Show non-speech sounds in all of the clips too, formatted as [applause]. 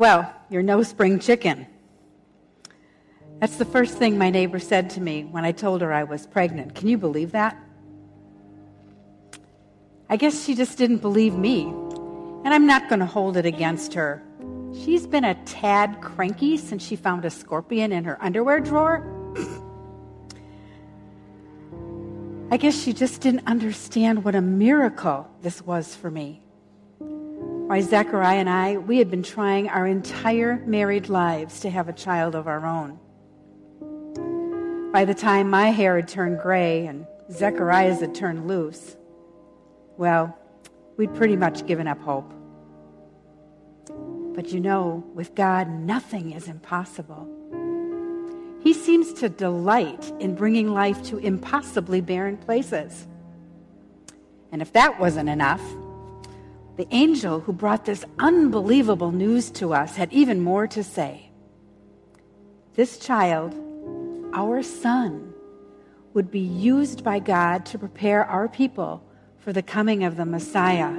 Well, you're no spring chicken. That's the first thing my neighbor said to me when I told her I was pregnant. Can you believe that? I guess she just didn't believe me. And I'm not going to hold it against her. She's been a tad cranky since she found a scorpion in her underwear drawer. I guess she just didn't understand what a miracle this was for me. Why, Zechariah and I, we had been trying our entire married lives to have a child of our own. By the time my hair had turned gray and Zechariah's had turned loose, well, we'd pretty much given up hope. But you know, with God, nothing is impossible. He seems to delight in bringing life to impossibly barren places. And if that wasn't enough, the angel who brought this unbelievable news to us had even more to say. This child, our son, would be used by God to prepare our people for the coming of the Messiah.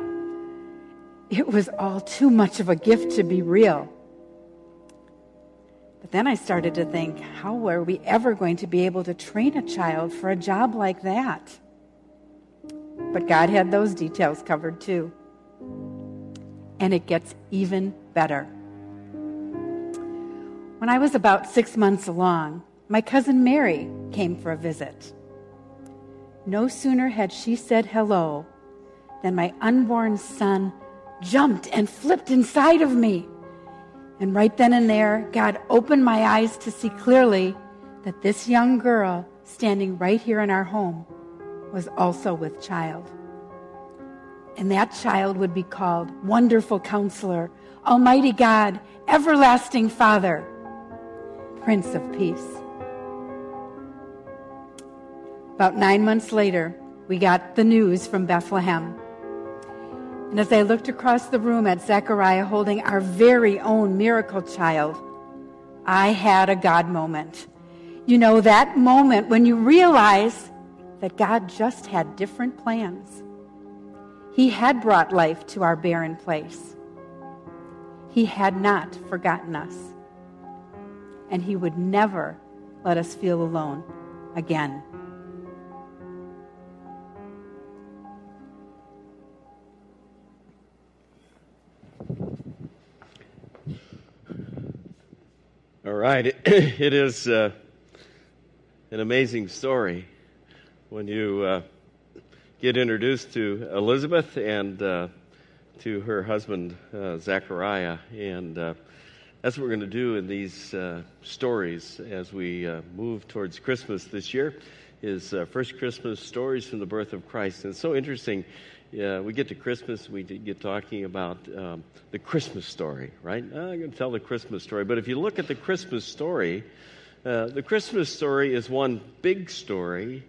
It was all too much of a gift to be real. But then I started to think, how are we ever going to be able to train a child for a job like that? But God had those details covered too. And it gets even better. When I was about six months along, my cousin Mary came for a visit. No sooner had she said hello than my unborn son jumped and flipped inside of me. And right then and there, God opened my eyes to see clearly that this young girl standing right here in our home was also with child. And that child would be called Wonderful Counselor, Almighty God, Everlasting Father, Prince of Peace. About nine months later, we got the news from Bethlehem. And as I looked across the room at Zechariah holding our very own miracle child, I had a God moment. You know, that moment when you realize that God just had different plans. He had brought life to our barren place. He had not forgotten us. And He would never let us feel alone again. All right. [clears throat] It is uh, an amazing story when you uh, get introduced to Elizabeth and uh, to her husband, uh, Zachariah. And uh, that's what we're going to do in these uh, stories as we move towards Christmas this year is First Christmas Stories from the Birth of Christ. And it's so interesting we get to Christmas, we get talking about um, the Christmas story, right? I'm going to tell the Christmas story. But if you look at the Christmas story, uh, the Christmas story is one big story,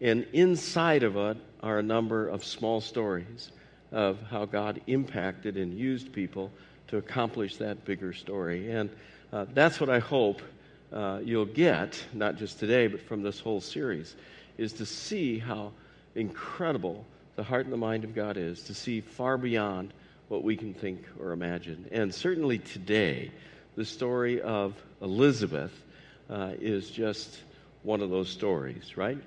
and inside of it are a number of small stories of how God impacted and used people to accomplish that bigger story. And uh, that's what I hope uh, you'll get, not just today, but from this whole series, is to see how incredible the heart and the mind of God is, to see far beyond what we can think or imagine. And certainly today, the story of Elizabeth uh, is just one of those stories, right?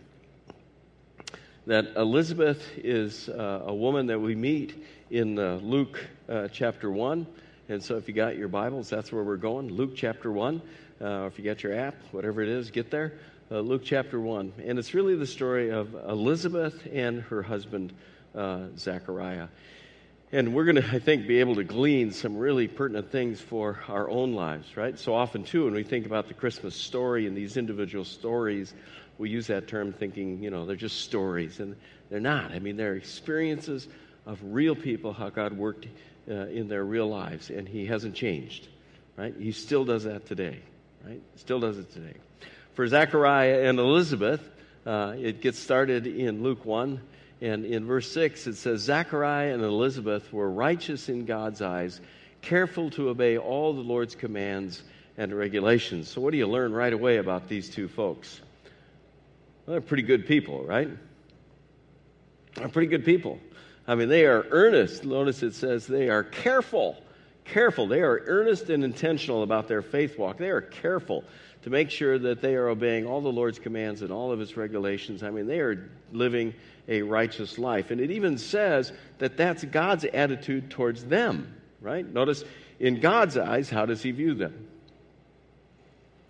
That Elizabeth is uh, a woman that we meet in uh, Luke uh, chapter 1. And so if you got your Bibles, that's where we're going. Luke chapter 1. Uh, if you got your app, whatever it is, get there uh, Luke chapter 1. And it's really the story of Elizabeth and her husband, uh, Zachariah. And we're going to, I think, be able to glean some really pertinent things for our own lives, right? So often, too, when we think about the Christmas story and these individual stories, we use that term thinking, you know, they're just stories. And they're not. I mean, they're experiences of real people, how God worked uh, in their real lives. And He hasn't changed, right? He still does that today, right? Still does it today for Zechariah and Elizabeth. Uh, it gets started in Luke 1, and in verse 6 it says, Zechariah and Elizabeth were righteous in God's eyes, careful to obey all the Lord's commands and regulations. So, what do you learn right away about these two folks? Well, they're pretty good people, right? They're pretty good people. I mean, they are earnest. Notice it says they are careful careful. They are earnest and intentional about their faith walk. They are careful to make sure that they are obeying all the Lord's commands and all of His regulations. I mean, they are living a righteous life. And it even says that that's God's attitude towards them, right? Notice, in God's eyes, how does He view them?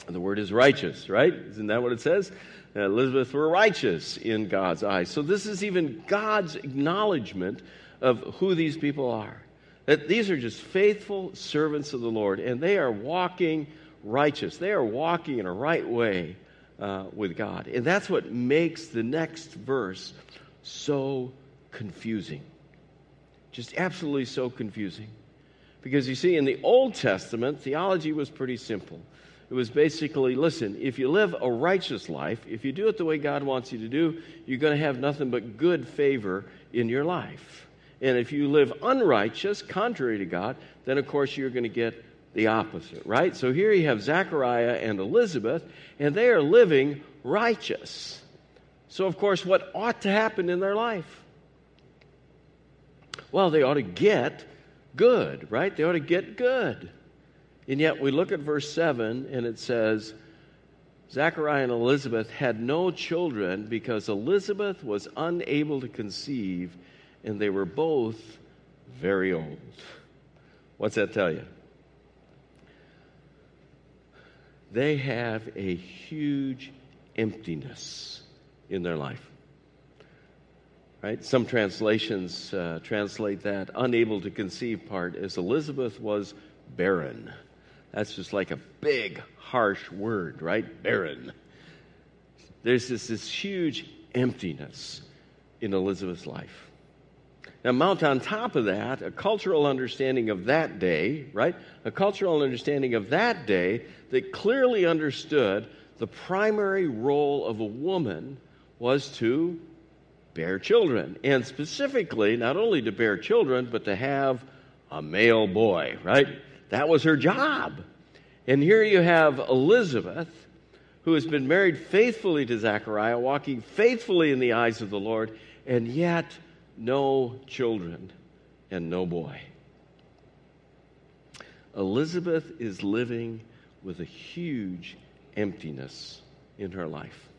The word is righteous, right? Isn't that what it says? Elizabeth were righteous in God's eyes. So this is even God's acknowledgement of who these people are. That these are just faithful servants of the Lord, and they are walking righteous. They are walking in a right way uh, with God. And that's what makes the next verse so confusing. Just absolutely so confusing. Because you see, in the Old Testament, theology was pretty simple. It was basically listen, if you live a righteous life, if you do it the way God wants you to do, you're going to have nothing but good favor in your life. And if you live unrighteous, contrary to God, then of course you're going to get the opposite, right? So here you have Zechariah and Elizabeth, and they are living righteous. So, of course, what ought to happen in their life? Well, they ought to get good, right? They ought to get good. And yet we look at verse 7 and it says, Zechariah and Elizabeth had no children because Elizabeth was unable to conceive and they were both very old. What's that tell you? They have a huge emptiness in their life. Right? Some translations uh, translate that unable to conceive part as Elizabeth was barren. That's just like a big, harsh word, right? Barren. There's this, this huge emptiness in Elizabeth's life. Now, mount on top of that a cultural understanding of that day, right? A cultural understanding of that day that clearly understood the primary role of a woman was to bear children. And specifically, not only to bear children, but to have a male boy, right? That was her job. And here you have Elizabeth, who has been married faithfully to Zechariah, walking faithfully in the eyes of the Lord, and yet no children and no boy. Elizabeth is living with a huge emptiness in her life.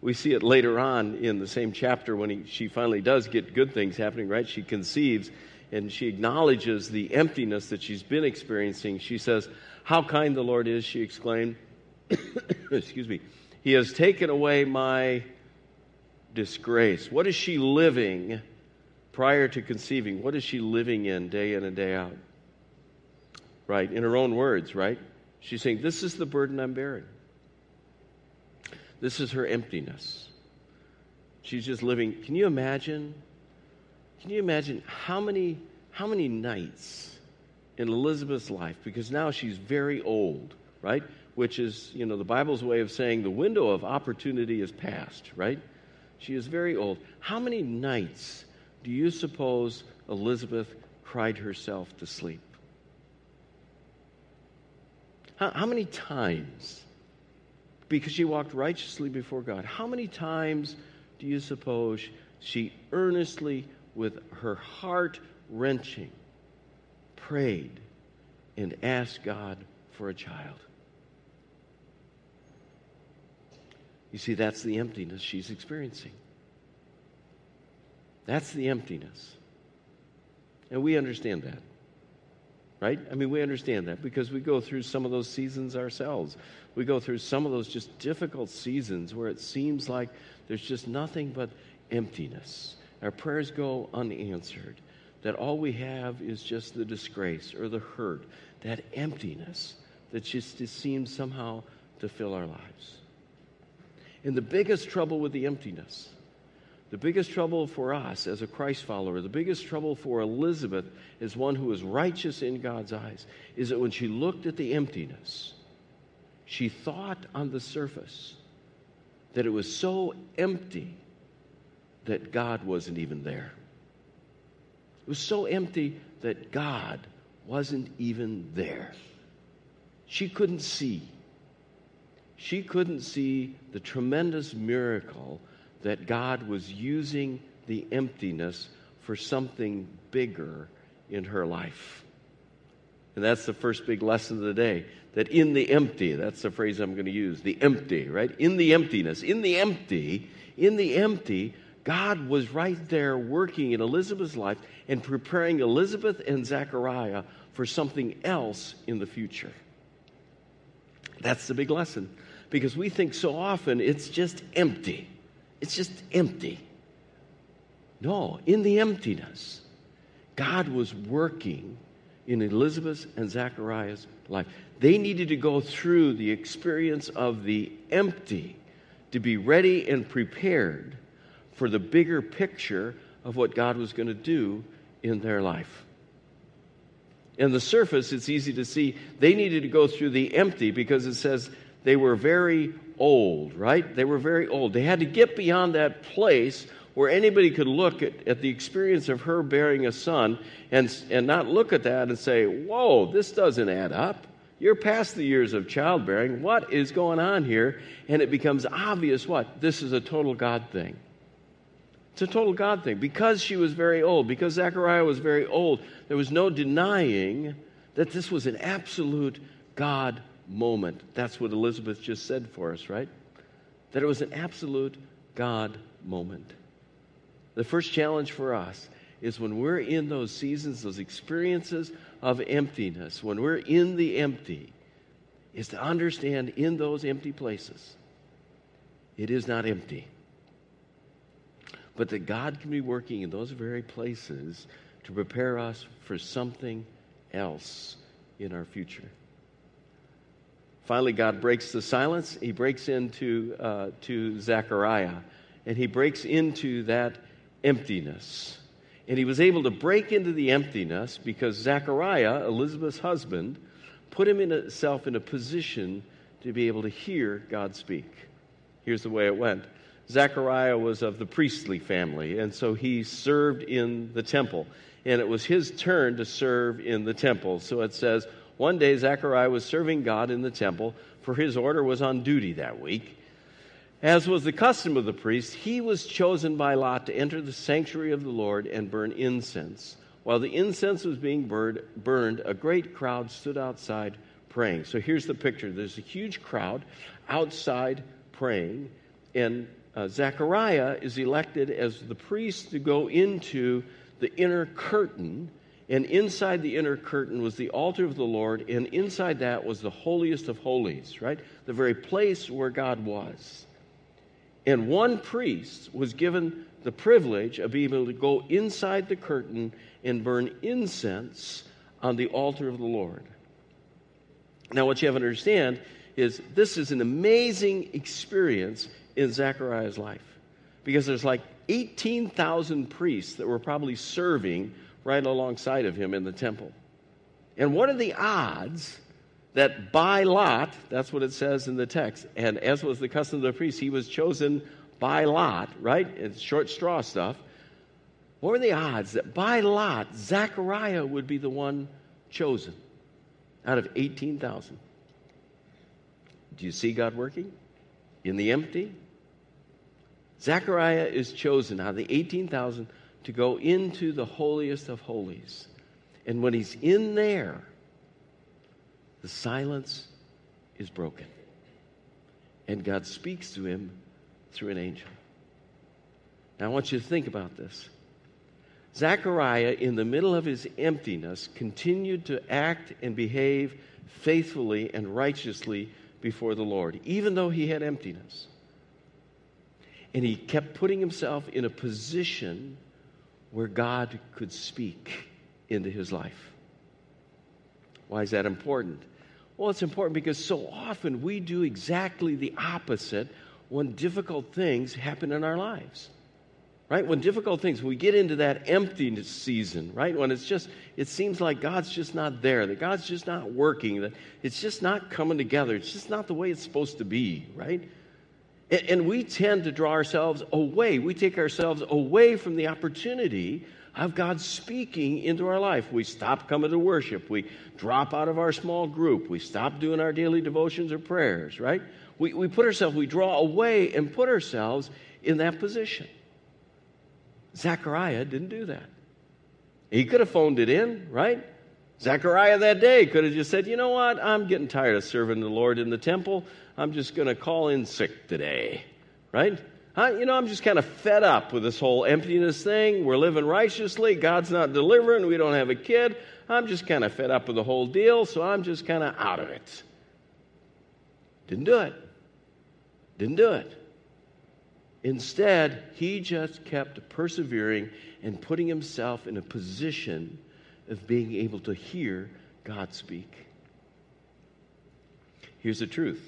We see it later on in the same chapter when he, she finally does get good things happening, right? She conceives and she acknowledges the emptiness that she's been experiencing. She says, How kind the Lord is, she exclaimed. [coughs] Excuse me. He has taken away my disgrace. What is she living prior to conceiving? What is she living in day in and day out? Right? In her own words, right? She's saying, This is the burden I'm bearing. This is her emptiness. She's just living. Can you imagine? Can you imagine how many, how many nights in Elizabeth's life, because now she's very old, right? Which is, you know, the Bible's way of saying the window of opportunity is past, right? She is very old. How many nights do you suppose Elizabeth cried herself to sleep? How, how many times? Because she walked righteously before God. How many times do you suppose she earnestly, with her heart wrenching, prayed and asked God for a child? You see, that's the emptiness she's experiencing. That's the emptiness. And we understand that right? I mean, we understand that because we go through some of those seasons ourselves. We go through some of those just difficult seasons where it seems like there's just nothing but emptiness. Our prayers go unanswered, that all we have is just the disgrace or the hurt, that emptiness that just seems somehow to fill our lives. And the biggest trouble with the emptiness the biggest trouble for us as a Christ follower, the biggest trouble for Elizabeth as one who is righteous in God's eyes, is that when she looked at the emptiness, she thought on the surface that it was so empty that God wasn't even there. It was so empty that God wasn't even there. She couldn't see. She couldn't see the tremendous miracle that God was using the emptiness for something bigger in her life. And that's the first big lesson of the day. That in the empty, that's the phrase I'm going to use, the empty, right? In the emptiness, in the empty, in the empty, God was right there working in Elizabeth's life and preparing Elizabeth and Zechariah for something else in the future. That's the big lesson. Because we think so often it's just empty. It's just empty. No, in the emptiness, God was working in Elizabeth's and Zachariah's life. They needed to go through the experience of the empty to be ready and prepared for the bigger picture of what God was going to do in their life. In the surface, it's easy to see they needed to go through the empty because it says they were very old, right? They were very old. They had to get beyond that place where anybody could look at, at the experience of her bearing a son and, and not look at that and say, Whoa, this doesn't add up. You're past the years of childbearing. What is going on here? And it becomes obvious what? This is a total God thing. It's a total God thing. Because she was very old, because Zechariah was very old, there was no denying that this was an absolute God moment. That's what Elizabeth just said for us, right? That it was an absolute God moment. The first challenge for us is when we're in those seasons, those experiences of emptiness, when we're in the empty, is to understand in those empty places, it is not empty. But that God can be working in those very places to prepare us for something else in our future. Finally, God breaks the silence. He breaks into uh, to Zechariah, and he breaks into that emptiness. And he was able to break into the emptiness because Zechariah, Elizabeth's husband, put him in himself in a position to be able to hear God speak. Here's the way it went Zechariah was of the priestly family, and so he served in the temple. And it was his turn to serve in the temple. So it says, one day Zechariah was serving God in the temple, for his order was on duty that week. As was the custom of the priest, he was chosen by Lot to enter the sanctuary of the Lord and burn incense. While the incense was being burned, a great crowd stood outside praying. So here's the picture there's a huge crowd outside praying, and uh, Zechariah is elected as the priest to go into the inner curtain. And inside the inner curtain was the altar of the Lord, and inside that was the holiest of holies, right? The very place where God was. And one priest was given the privilege of being able to go inside the curtain and burn incense on the altar of the Lord. Now, what you have to understand is this is an amazing experience in Zechariah's life because there's like 18,000 priests that were probably serving right alongside of him in the temple. And what are the odds that by lot, that's what it says in the text, and as was the custom of the priests, he was chosen by lot, right? It's short straw stuff. What were the odds that by lot, Zechariah would be the one chosen out of 18,000? Do you see God working in the empty? Zechariah is chosen out of the 18,000 to go into the holiest of holies. And when he's in there, the silence is broken. And God speaks to him through an angel. Now, I want you to think about this. Zechariah, in the middle of his emptiness, continued to act and behave faithfully and righteously before the Lord, even though he had emptiness. And he kept putting himself in a position where God could speak into his life. Why is that important? Well, it's important because so often we do exactly the opposite when difficult things happen in our lives. Right? When difficult things, we get into that emptiness season, right? When it's just, it seems like God's just not there, that God's just not working, that it's just not coming together. It's just not the way it's supposed to be, right? And, we tend to draw ourselves away. We take ourselves away from the opportunity of God speaking into our life. We stop coming to worship. We drop out of our small group. We stop doing our daily devotions or prayers, right? We, we put ourselves, we draw away and put ourselves in that position. Zechariah didn't do that. He could have phoned it in, right? Zechariah that day could have just said, You know what? I'm getting tired of serving the Lord in the temple. I'm just going to call in sick today. Right? Huh? You know, I'm just kind of fed up with this whole emptiness thing. We're living righteously. God's not delivering. We don't have a kid. I'm just kind of fed up with the whole deal, so I'm just kind of out of it. Didn't do it. Didn't do it. Instead, he just kept persevering and putting himself in a position of being able to hear God speak. Here's the truth.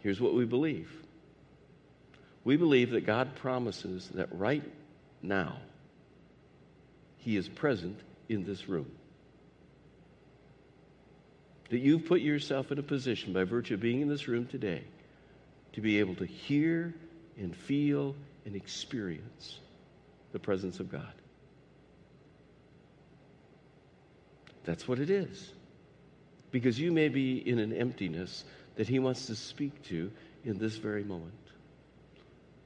Here's what we believe. We believe that God promises that right now, He is present in this room. That you've put yourself in a position by virtue of being in this room today to be able to hear and feel and experience the presence of God. That's what it is. Because you may be in an emptiness that He wants to speak to in this very moment,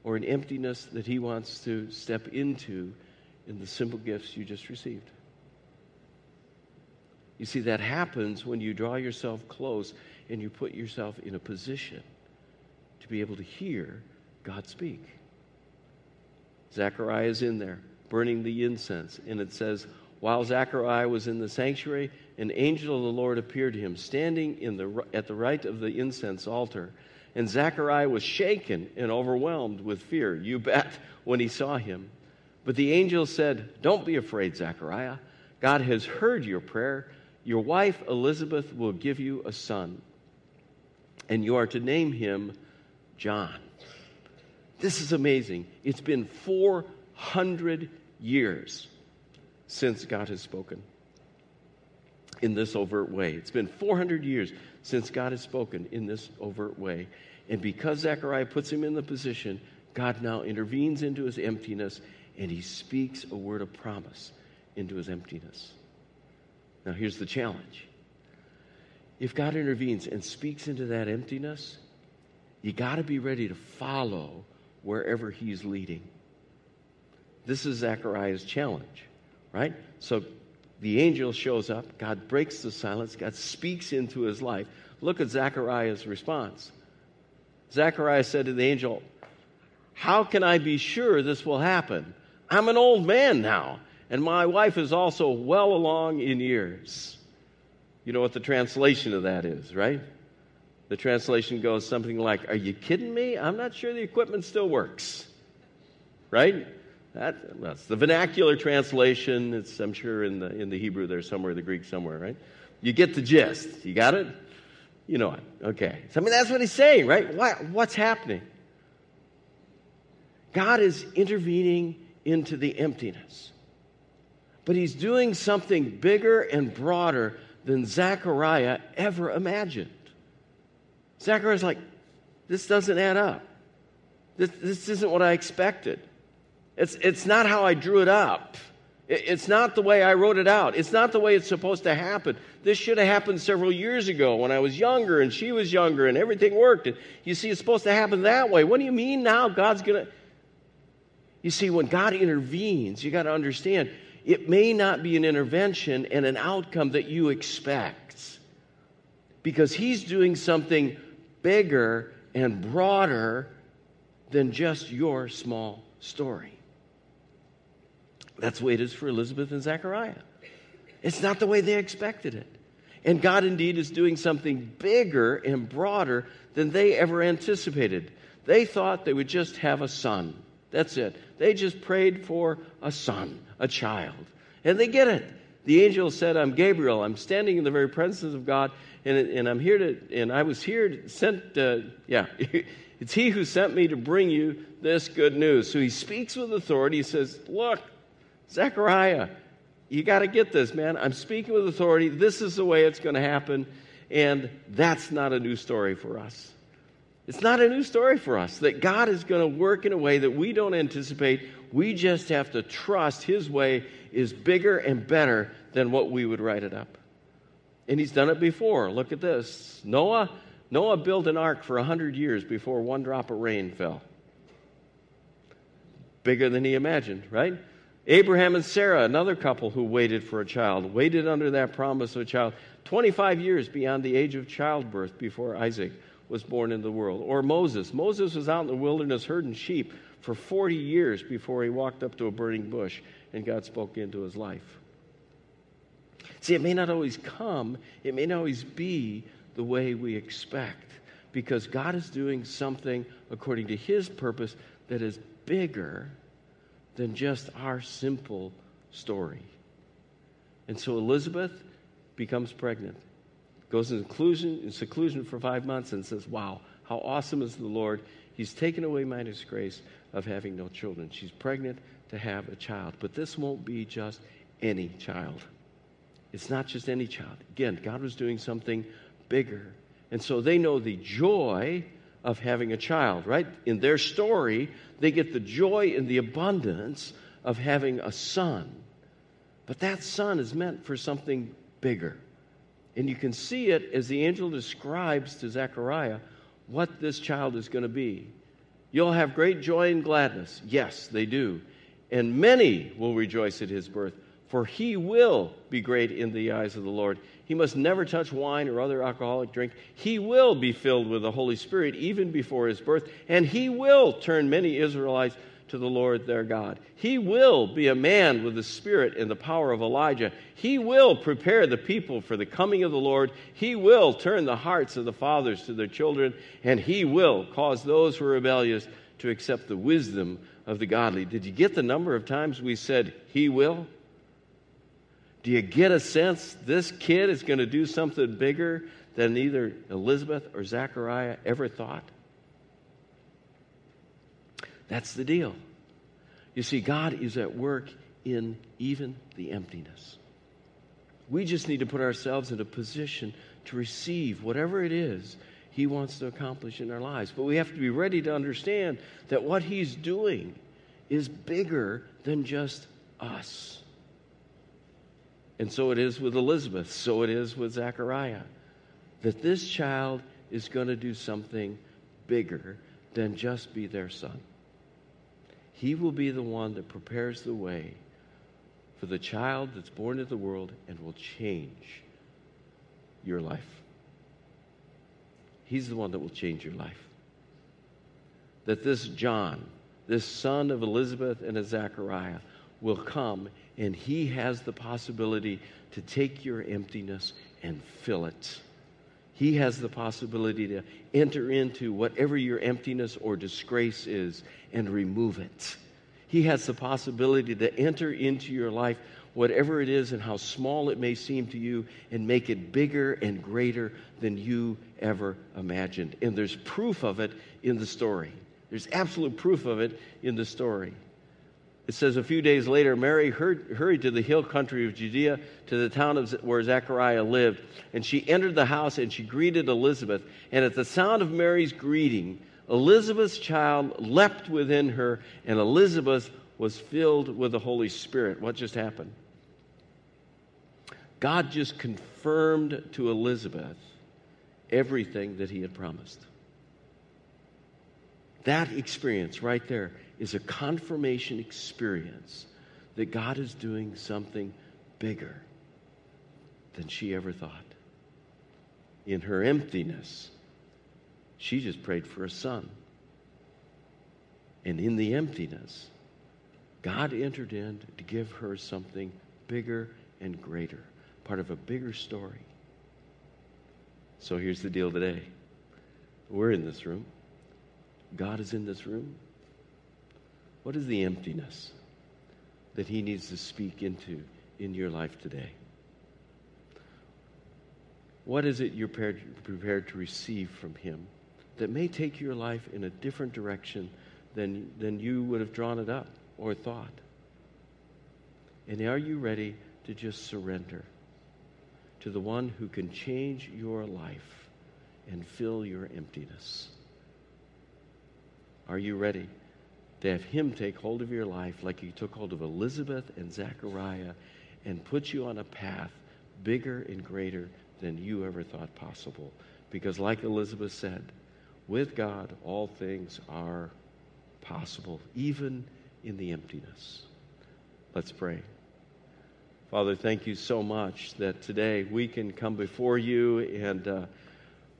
or an emptiness that He wants to step into in the simple gifts you just received. You see, that happens when you draw yourself close and you put yourself in a position to be able to hear God speak. Zechariah is in there burning the incense, and it says, while Zechariah was in the sanctuary, an angel of the Lord appeared to him, standing in the, at the right of the incense altar. And Zechariah was shaken and overwhelmed with fear, you bet, when he saw him. But the angel said, Don't be afraid, Zechariah. God has heard your prayer. Your wife Elizabeth will give you a son, and you are to name him John. This is amazing. It's been 400 years since God has spoken in this overt way. It's been 400 years since God has spoken in this overt way. And because Zechariah puts him in the position, God now intervenes into his emptiness and he speaks a word of promise into his emptiness. Now, here's the challenge if God intervenes and speaks into that emptiness, you got to be ready to follow wherever he's leading. This is Zechariah's challenge right? So the angel shows up. God breaks the silence. God speaks into his life. Look at Zechariah's response. Zechariah said to the angel, How can I be sure this will happen? I'm an old man now, and my wife is also well along in years. You know what the translation of that is, right? The translation goes something like, Are you kidding me? I'm not sure the equipment still works. Right? That, that's the vernacular translation. It's, I'm sure in the, in the Hebrew there somewhere, the Greek somewhere, right? You get the gist. You got it? You know it. Okay. So, I mean, that's what he's saying, right? What, what's happening? God is intervening into the emptiness. But he's doing something bigger and broader than Zechariah ever imagined. Zechariah's like, this doesn't add up. This, this isn't what I expected. It's, it's not how I drew it up. It's not the way I wrote it out. It's not the way it's supposed to happen. This should have happened several years ago when I was younger and she was younger and everything worked. And you see, it's supposed to happen that way. What do you mean now God's going to. You see, when God intervenes, you got to understand it may not be an intervention and an outcome that you expect because He's doing something bigger and broader than just your small story. That's the way it is for Elizabeth and Zechariah. It's not the way they expected it. And God indeed is doing something bigger and broader than they ever anticipated. They thought they would just have a son. That's it. They just prayed for a son, a child. And they get it. The angel said, I'm Gabriel. I'm standing in the very presence of God, and, and I'm here to, and I was here to, sent, uh, yeah, [laughs] it's he who sent me to bring you this good news. So he speaks with authority. He says, Look, Zechariah, you got to get this, man. I'm speaking with authority. This is the way it's going to happen. And that's not a new story for us. It's not a new story for us that God is going to work in a way that we don't anticipate. We just have to trust His way is bigger and better than what we would write it up. And He's done it before. Look at this Noah, Noah built an ark for 100 years before one drop of rain fell. Bigger than he imagined, right? Abraham and Sarah, another couple who waited for a child, waited under that promise of a child 25 years beyond the age of childbirth before Isaac was born into the world. Or Moses. Moses was out in the wilderness herding sheep for 40 years before he walked up to a burning bush and God spoke into his life. See, it may not always come, it may not always be the way we expect because God is doing something according to his purpose that is bigger than just our simple story. And so Elizabeth becomes pregnant, goes in seclusion, in seclusion for five months, and says, Wow, how awesome is the Lord! He's taken away my disgrace of having no children. She's pregnant to have a child. But this won't be just any child. It's not just any child. Again, God was doing something bigger. And so they know the joy of having a child, right? In their story, they get the joy and the abundance of having a son. But that son is meant for something bigger. And you can see it as the angel describes to Zechariah what this child is going to be. You'll have great joy and gladness. Yes, they do. And many will rejoice at his birth, for he will be great in the eyes of the Lord. He must never touch wine or other alcoholic drink. He will be filled with the Holy Spirit even before his birth, and he will turn many Israelites to the Lord their God. He will be a man with the spirit and the power of Elijah. He will prepare the people for the coming of the Lord. He will turn the hearts of the fathers to their children, and he will cause those who are rebellious to accept the wisdom of the godly. Did you get the number of times we said, He will? Do you get a sense this kid is going to do something bigger than either Elizabeth or Zachariah ever thought? That's the deal. You see, God is at work in even the emptiness. We just need to put ourselves in a position to receive whatever it is He wants to accomplish in our lives. But we have to be ready to understand that what He's doing is bigger than just us. And so it is with Elizabeth, so it is with Zechariah. That this child is going to do something bigger than just be their son. He will be the one that prepares the way for the child that's born into the world and will change your life. He's the one that will change your life. That this John, this son of Elizabeth and of Zachariah, will come and he has the possibility to take your emptiness and fill it he has the possibility to enter into whatever your emptiness or disgrace is and remove it. He has the possibility to enter into your life, whatever it is and how small it may seem to you, and make it bigger and greater than you ever imagined. And there's proof of it in the story. There's absolute proof of it in the story. It says a few days later, Mary hurried to the hill country of Judea to the town of where Zechariah lived. And she entered the house and she greeted Elizabeth. And at the sound of Mary's greeting, Elizabeth's child leapt within her, and Elizabeth was filled with the Holy Spirit. What just happened? God just confirmed to Elizabeth everything that he had promised. That experience right there is a confirmation experience that God is doing something bigger than she ever thought. In her emptiness, she just prayed for a son. And in the emptiness, God entered in to give her something bigger and greater, part of a bigger story. So here's the deal today. We're in this room. God is in this room. What is the emptiness that He needs to speak into in your life today? What is it you're prepared, to receive from Him that may take your life in a different direction than, than you would have drawn it up or thought? And are you ready to just surrender to the one who can change your life and fill your emptiness? Are you ready to have Him take hold of your life like He took hold of Elizabeth and Zechariah and put you on a path bigger and greater than you ever thought possible? Because, like Elizabeth said, with God, all things are possible, even in the emptiness. Let's pray. Father, thank you so much that today we can come before you and uh,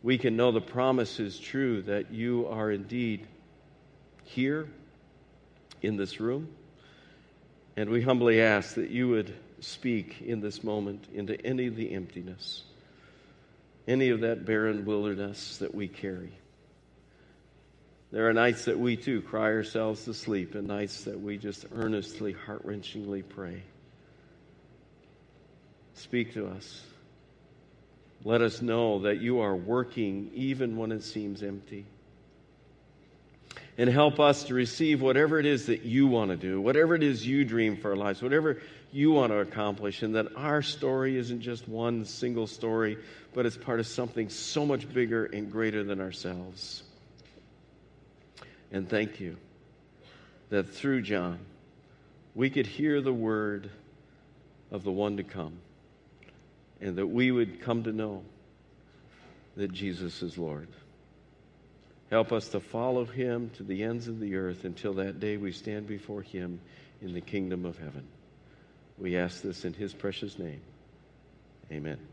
we can know the promise is true that you are indeed here in this room. And we humbly ask that you would speak in this moment into any of the emptiness, any of that barren wilderness that we carry. There are nights that we too cry ourselves to sleep, and nights that we just earnestly, heart wrenchingly pray. Speak to us. Let us know that you are working even when it seems empty. And help us to receive whatever it is that you want to do, whatever it is you dream for our lives, whatever you want to accomplish, and that our story isn't just one single story, but it's part of something so much bigger and greater than ourselves. And thank you that through John, we could hear the word of the one to come, and that we would come to know that Jesus is Lord. Help us to follow him to the ends of the earth until that day we stand before him in the kingdom of heaven. We ask this in his precious name. Amen.